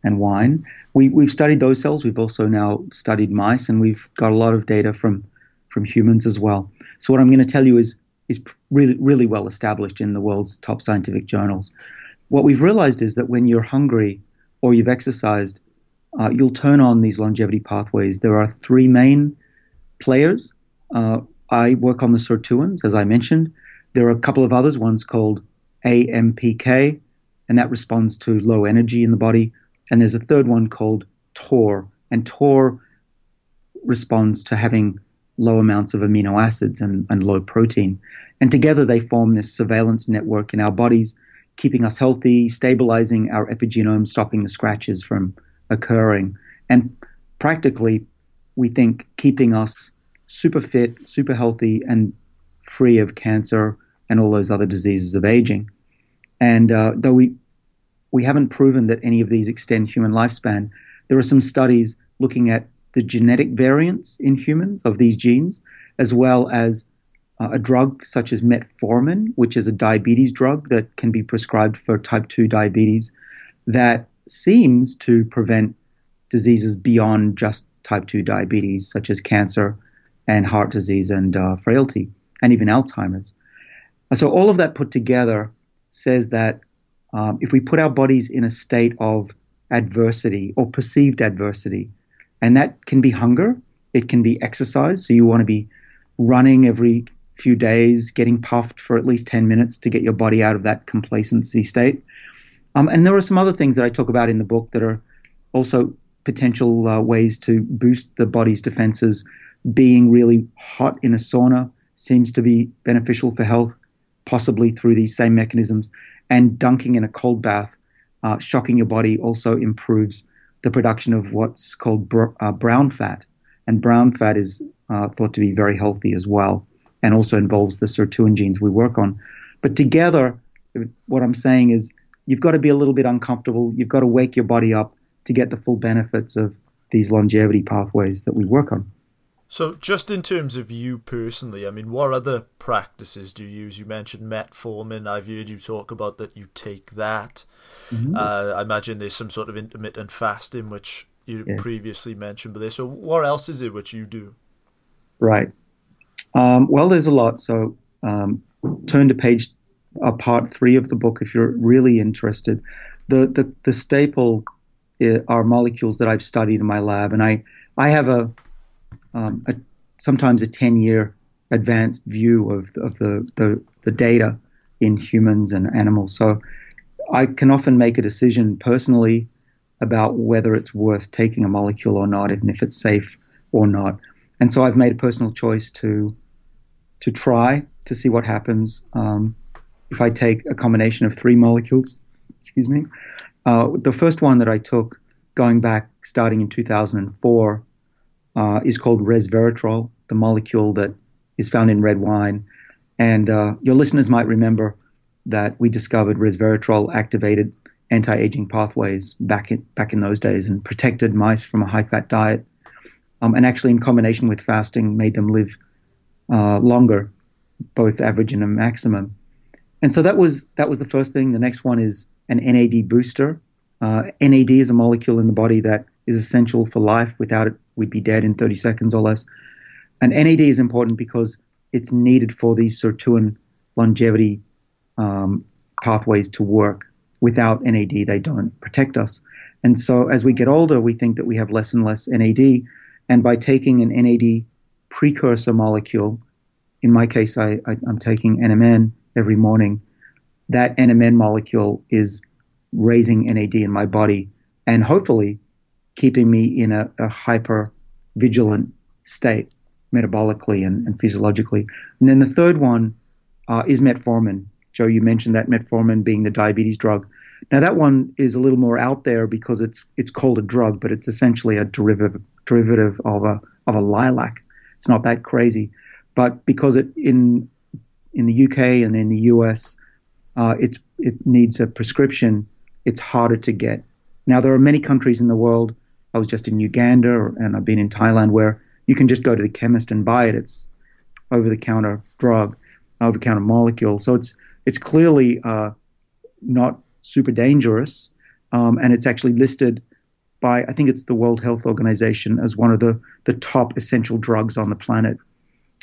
and wine. We, we've studied those cells. We've also now studied mice, and we've got a lot of data from from humans as well. So what I'm going to tell you is is really really well established in the world's top scientific journals. What we've realized is that when you're hungry or you've exercised, uh, you'll turn on these longevity pathways. There are three main players. Uh, I work on the sirtuins, as I mentioned. There are a couple of others. One's called AMPK, and that responds to low energy in the body. And there's a third one called TOR, and TOR responds to having low amounts of amino acids and, and low protein. And together they form this surveillance network in our bodies, keeping us healthy, stabilizing our epigenome, stopping the scratches from occurring. And practically, we think keeping us super fit, super healthy, and free of cancer and all those other diseases of aging. And uh, though we we haven't proven that any of these extend human lifespan, there are some studies looking at the genetic variants in humans of these genes, as well as uh, a drug such as metformin, which is a diabetes drug that can be prescribed for type 2 diabetes, that seems to prevent diseases beyond just type 2 diabetes, such as cancer and heart disease and uh, frailty, and even Alzheimer's. So, all of that put together says that um, if we put our bodies in a state of adversity or perceived adversity, and that can be hunger, it can be exercise. So you want to be running every few days, getting puffed for at least 10 minutes to get your body out of that complacency state. Um, and there are some other things that I talk about in the book that are also potential uh, ways to boost the body's defenses. Being really hot in a sauna seems to be beneficial for health, possibly through these same mechanisms and dunking in a cold bath, uh, shocking your body, also improves the production of what's called br- uh, brown fat. And brown fat is uh, thought to be very healthy as well, and also involves the sirtuin genes we work on. But together, what I'm saying is you've got to be a little bit uncomfortable. You've got to wake your body up to get the full benefits of these longevity pathways that we work on. So, just in terms of you personally, I mean, what other practices do you use? You mentioned metformin. I've heard you talk about that you take that. Mm-hmm. Uh, I imagine there's some sort of intermittent fasting, which you yeah. previously mentioned. But there, so what else is it which you do? Right. Um, well, there's a lot. So, um, turn to page uh, part three of the book if you're really interested. The the, the staple uh, are molecules that I've studied in my lab, and I I have a um, a, sometimes a 10 year advanced view of, of the, the, the data in humans and animals. So I can often make a decision personally about whether it's worth taking a molecule or not, and if it's safe or not. And so I've made a personal choice to to try to see what happens um, if I take a combination of three molecules. Excuse me. Uh, the first one that I took, going back starting in 2004, uh, is called resveratrol, the molecule that is found in red wine. And uh, your listeners might remember that we discovered resveratrol activated anti-aging pathways back in back in those days and protected mice from a high-fat diet, um, and actually in combination with fasting made them live uh, longer, both average and a maximum. And so that was that was the first thing. The next one is an NAD booster. Uh, NAD is a molecule in the body that is essential for life. Without it, we'd be dead in 30 seconds or less. And NAD is important because it's needed for these sirtuin longevity um, pathways to work. Without NAD, they don't protect us. And so as we get older, we think that we have less and less NAD. And by taking an NAD precursor molecule, in my case, I, I'm taking NMN every morning, that NMN molecule is raising NAD in my body and hopefully keeping me in a, a hyper vigilant state metabolically and, and, physiologically. And then the third one uh, is metformin. Joe, you mentioned that metformin being the diabetes drug. Now that one is a little more out there because it's it's called a drug, but it's essentially a derivative derivative of a of a lilac. It's not that crazy, but because it in in the UK and in the US, uh, it needs a prescription. It's harder to get. Now there are many countries in the world I was just in Uganda and I've been in Thailand where you can just go to the chemist and buy it. It's over-the-counter drug, over-the-counter molecule. So it's it's clearly uh, not super dangerous, um, and it's actually listed by I think it's the World Health Organization as one of the the top essential drugs on the planet.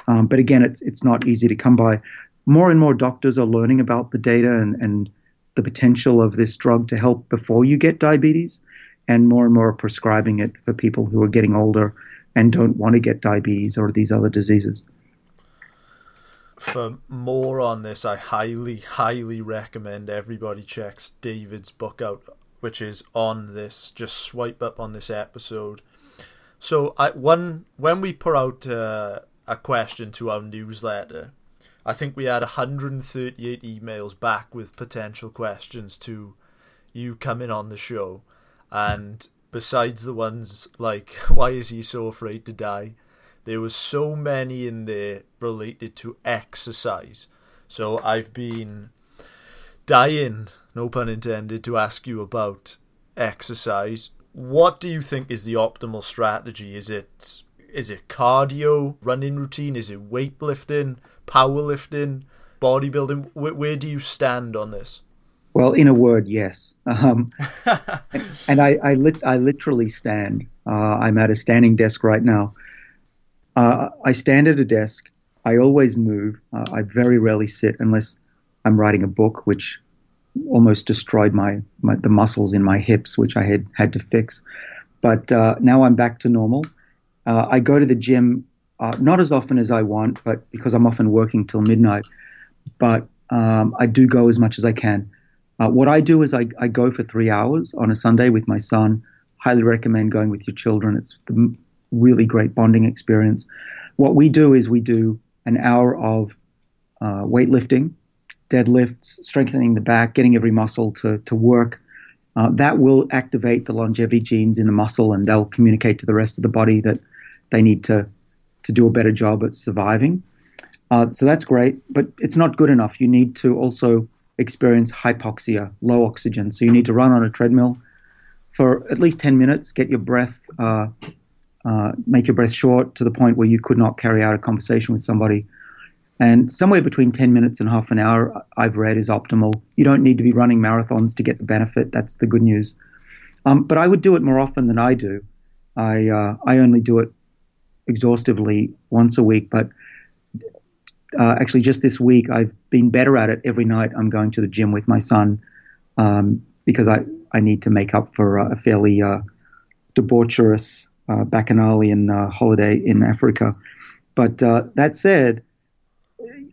Um, but again, it's it's not easy to come by. More and more doctors are learning about the data and, and the potential of this drug to help before you get diabetes, and more and more prescribing it for people who are getting older and don't want to get diabetes or these other diseases. For more on this, I highly, highly recommend everybody checks David's book out, which is on this. Just swipe up on this episode. So, I one when we put out uh, a question to our newsletter, I think we had 138 emails back with potential questions to you coming on the show, and besides the ones like *laughs* why is he so afraid to die? There was so many in there related to exercise. So i've been dying no pun intended to ask you about exercise. What do you think is the optimal strategy? Is it is it cardio running routine? Is it weightlifting powerlifting bodybuilding? Where, where do you stand on this well, in a word, yes. Um, *laughs* and I, I, lit, I literally stand. Uh, I'm at a standing desk right now. Uh, I stand at a desk. I always move. Uh, I very rarely sit unless I'm writing a book, which almost destroyed my, my the muscles in my hips, which I had had to fix. But uh, now I'm back to normal. Uh, I go to the gym uh, not as often as I want, but because I'm often working till midnight. But um, I do go as much as I can. Uh, what I do is I, I go for three hours on a Sunday with my son. Highly recommend going with your children. It's a really great bonding experience. What we do is we do an hour of uh, weightlifting, deadlifts, strengthening the back, getting every muscle to, to work. Uh, that will activate the longevity genes in the muscle and they'll communicate to the rest of the body that they need to, to do a better job at surviving. Uh, so that's great, but it's not good enough. You need to also experience hypoxia, low oxygen. So you need to run on a treadmill for at least 10 minutes, get your breath, uh, uh, make your breath short to the point where you could not carry out a conversation with somebody. And somewhere between 10 minutes and half an hour, I've read, is optimal. You don't need to be running marathons to get the benefit. That's the good news. Um, but I would do it more often than I do. I, uh, I only do it exhaustively once a week, but uh, actually just this week I've been better at it. Every night I'm going to the gym with my son um, because I, I need to make up for uh, a fairly uh, debaucherous uh, bacchanalian uh, holiday in Africa. But uh, that said,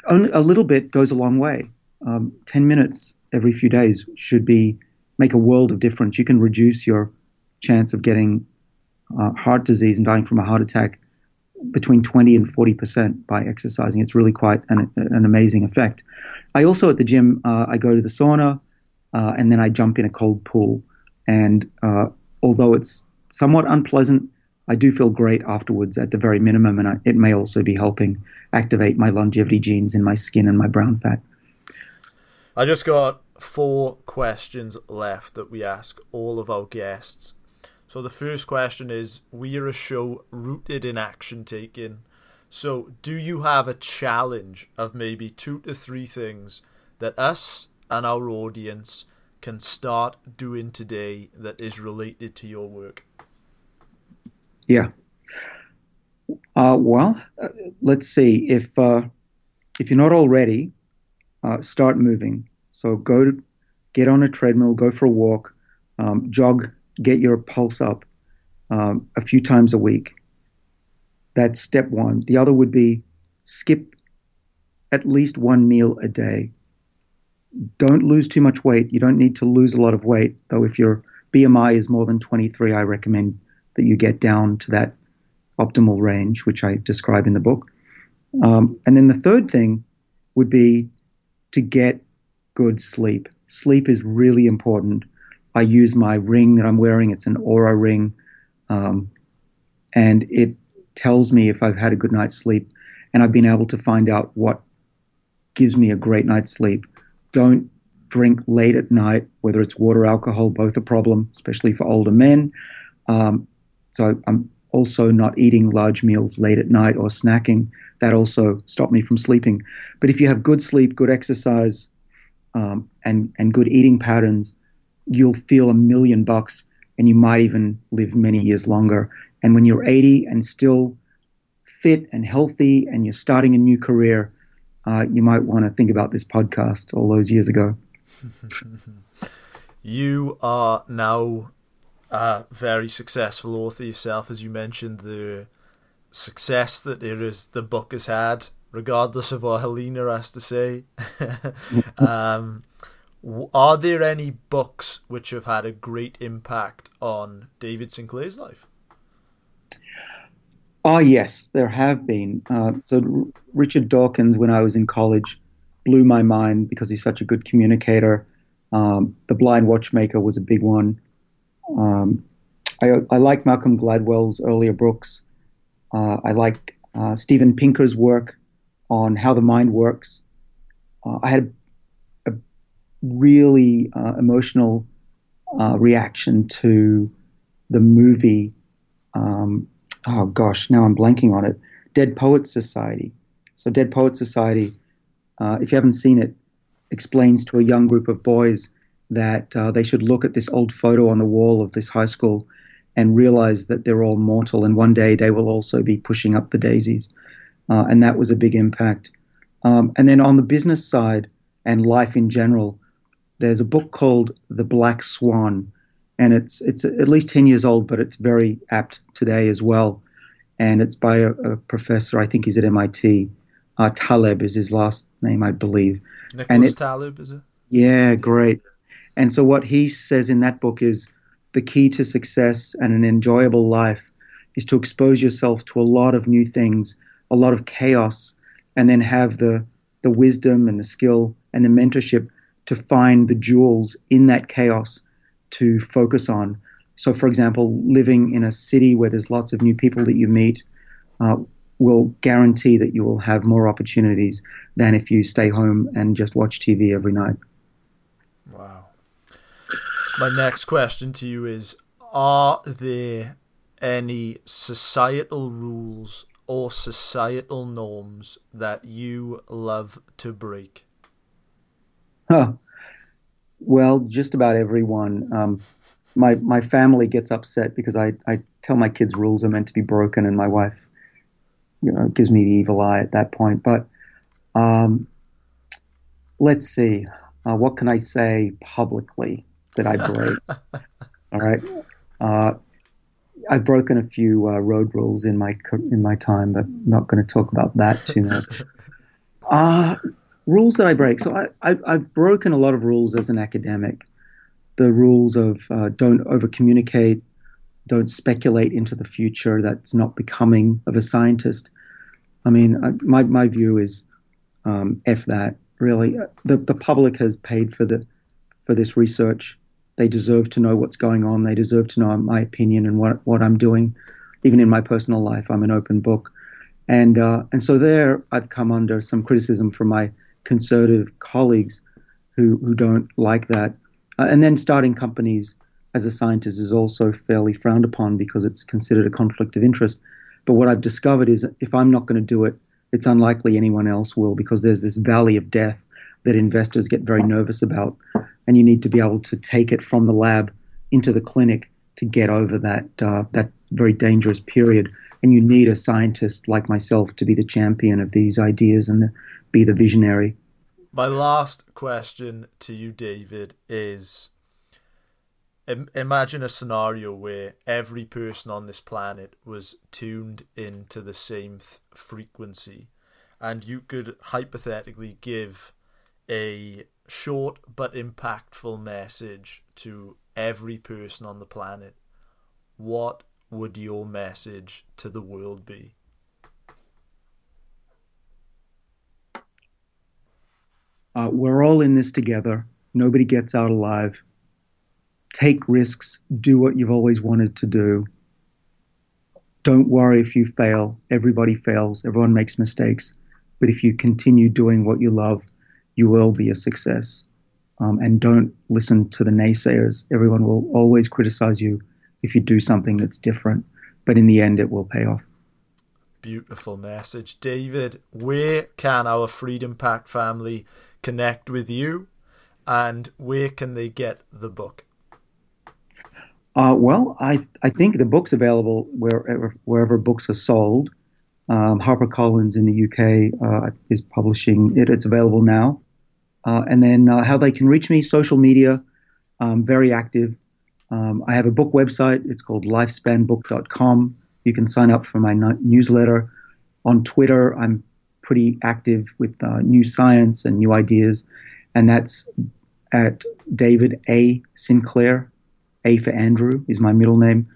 a little bit goes a long way. Um, Ten minutes every few days should be make a world of difference. You can reduce your chance of getting heart disease and dying from a heart attack between 20 and 40 percent by exercising. It's really quite an, an amazing effect. I also at the gym uh, I go to the sauna uh, and then I jump in a cold pool. And uh, although it's somewhat unpleasant, I do feel great afterwards at the very minimum, and I, it may also be helping activate my longevity genes in my skin and my brown fat. I just got four questions left that we ask all of our guests. So the first question is we are a show rooted in action taking. So do you have a challenge of maybe two to three things that us and our audience can start doing today that is related to your work? Yeah. Uh, well, uh, let's see if uh, if you're not already, uh, start moving. So go to, get on a treadmill, go for a walk, um, jog get your pulse up um, a few times a week. That's step one. The other would be skip at least one meal a day. Don't lose too much weight. You don't need to lose a lot of weight, though. If your BMI is more than 23, I recommend that you get down to that optimal range, which I describe in the book. Um, and then the third thing would be to get good sleep. Sleep is really important. I use my ring that I'm wearing. It's an Oura ring, um, and it tells me if I've had a good night's sleep. And I've been able to find out what gives me a great night's sleep. Don't drink late at night, whether it's water, alcohol, both a problem, especially for older men. Um, so I'm also not eating large meals late at night or snacking. That also stopped me from sleeping. But if you have good sleep, good exercise, um, and and good eating patterns, you'll feel a million bucks, and you might even live many years longer. And when you're 80 and still fit and healthy, and you're starting a new career, uh, you might want to think about this podcast all those years ago. *laughs* you are now a very successful author yourself, as you mentioned the success that it is the book has had, regardless of what Helena has to say. *laughs* *laughs* um, are there any books which have had a great impact on David Sinclair's life? Oh yes, there have been. Uh, so Richard Dawkins, when I was in college, blew my mind because he's such a good communicator. Um, the Blind Watchmaker was a big one. Um, I, I, like Malcolm Gladwell's earlier books. Uh, I like uh, Steven Pinker's work on how the mind works. Uh, I had really uh, emotional uh, reaction to the movie. Um, oh gosh, now I'm blanking on it. Dead Poets Society. So, Dead Poets Society, uh, if you haven't seen it, explains to a young group of boys that uh, they should look at this old photo on the wall of this high school and realize that they're all mortal and one day they will also be pushing up the daisies. Uh, and that was a big impact. Um, and then on the business side and life in general, there's a book called The Black Swan, and it's it's at least 10 years old, but it's very apt today as well. And it's by a, a professor, I think he's at MIT. Uh, Taleb is his last name, I believe. Nicholas Taleb, is it? Yeah, great. And so what he says in that book is the key to success and an enjoyable life is to expose yourself to a lot of new things, a lot of chaos, and then have the the wisdom and the skill and the mentorship to find the jewels in that chaos to focus on. So, for example, living in a city where there's lots of new people that you meet uh, will guarantee that you will have more opportunities than if you stay home and just watch TV every night. Wow. My next question to you is Are there any societal rules or societal norms that you love to break? Huh. *laughs* Well, just about everyone. Um, my my family gets upset because I, I tell my kids rules are meant to be broken, and my wife, you know, gives me the evil eye at that point. But um, let's see, uh, what can I say publicly? that I break. *laughs* All right. Uh, I've broken a few uh, road rules in my in my time, but I'm not going to talk about that too much. *laughs* Uh, rules that I break. So I, I, have broken a lot of rules as an academic. The rules of uh, don't over communicate, don't speculate into the future. That's not becoming of a scientist. I mean, I, my my view is um, f that. Really, the the public has paid for the for this research. They deserve to know what's going on. They deserve to know my opinion and what, what I'm doing. Even in my personal life, I'm an open book. And, uh, and so there, I've come under some criticism from my conservative colleagues who, who don't like that. Uh, and then starting companies as a scientist is also fairly frowned upon because it's considered a conflict of interest. But what I've discovered is if I'm not going to do it, it's unlikely anyone else will because there's this valley of death that investors get very nervous about. And you need to be able to take it from the lab into the clinic to get over that uh, that very dangerous period. And you need a scientist like myself to be the champion of these ideas and the, be the visionary. My last question to you, David, is imagine a scenario where every person on this planet was tuned into the same th- frequency and you could hypothetically give a short but impactful message to every person on the planet, what would your message to the world be? Uh, we're all in this together. Nobody gets out alive. Take risks. Do what you've always wanted to do. Don't worry if you fail. Everybody fails. Everyone makes mistakes. But if you continue doing what you love, you will be a success. Um, and don't listen to the naysayers. Everyone will always criticize you if you do something that's different. but in the end, it will pay off. Beautiful message. David, where can our Freedom Pack family connect with you and where can they get the book? Uh, well, I, I think the book's available wherever, wherever books are sold. Um, HarperCollins in the UK uh, is publishing it. It's available now. Uh, and then uh, how they can reach me, social media, um, very active. Um, I have a book website. It's called lifespanbook.com. You can sign up for my newsletter. On Twitter, I'm pretty active with uh, new science and new ideas. And that's at David A. Sinclair. A for Andrew is my middle name.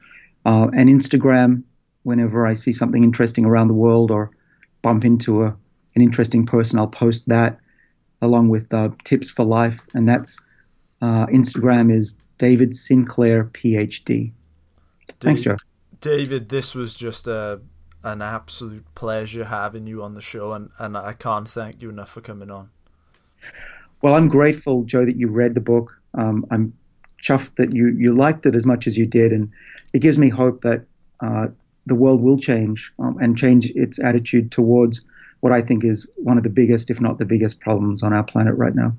Uh, and Instagram, whenever I see something interesting around the world or bump into a, an interesting person, I'll post that along with uh, tips for life. And that's uh, Instagram is David Sinclair PhD. Thanks, Joe. David, this was just a an absolute pleasure having you on the show, and, and I can't thank you enough for coming on. Well, I'm grateful, Joe, that you read the book. Um, I'm chuffed that you, you liked it as much as you did, and it gives me hope that uh, the world will change um, and change its attitude towards what I think is one of the biggest, if not the biggest, problems on our planet right now.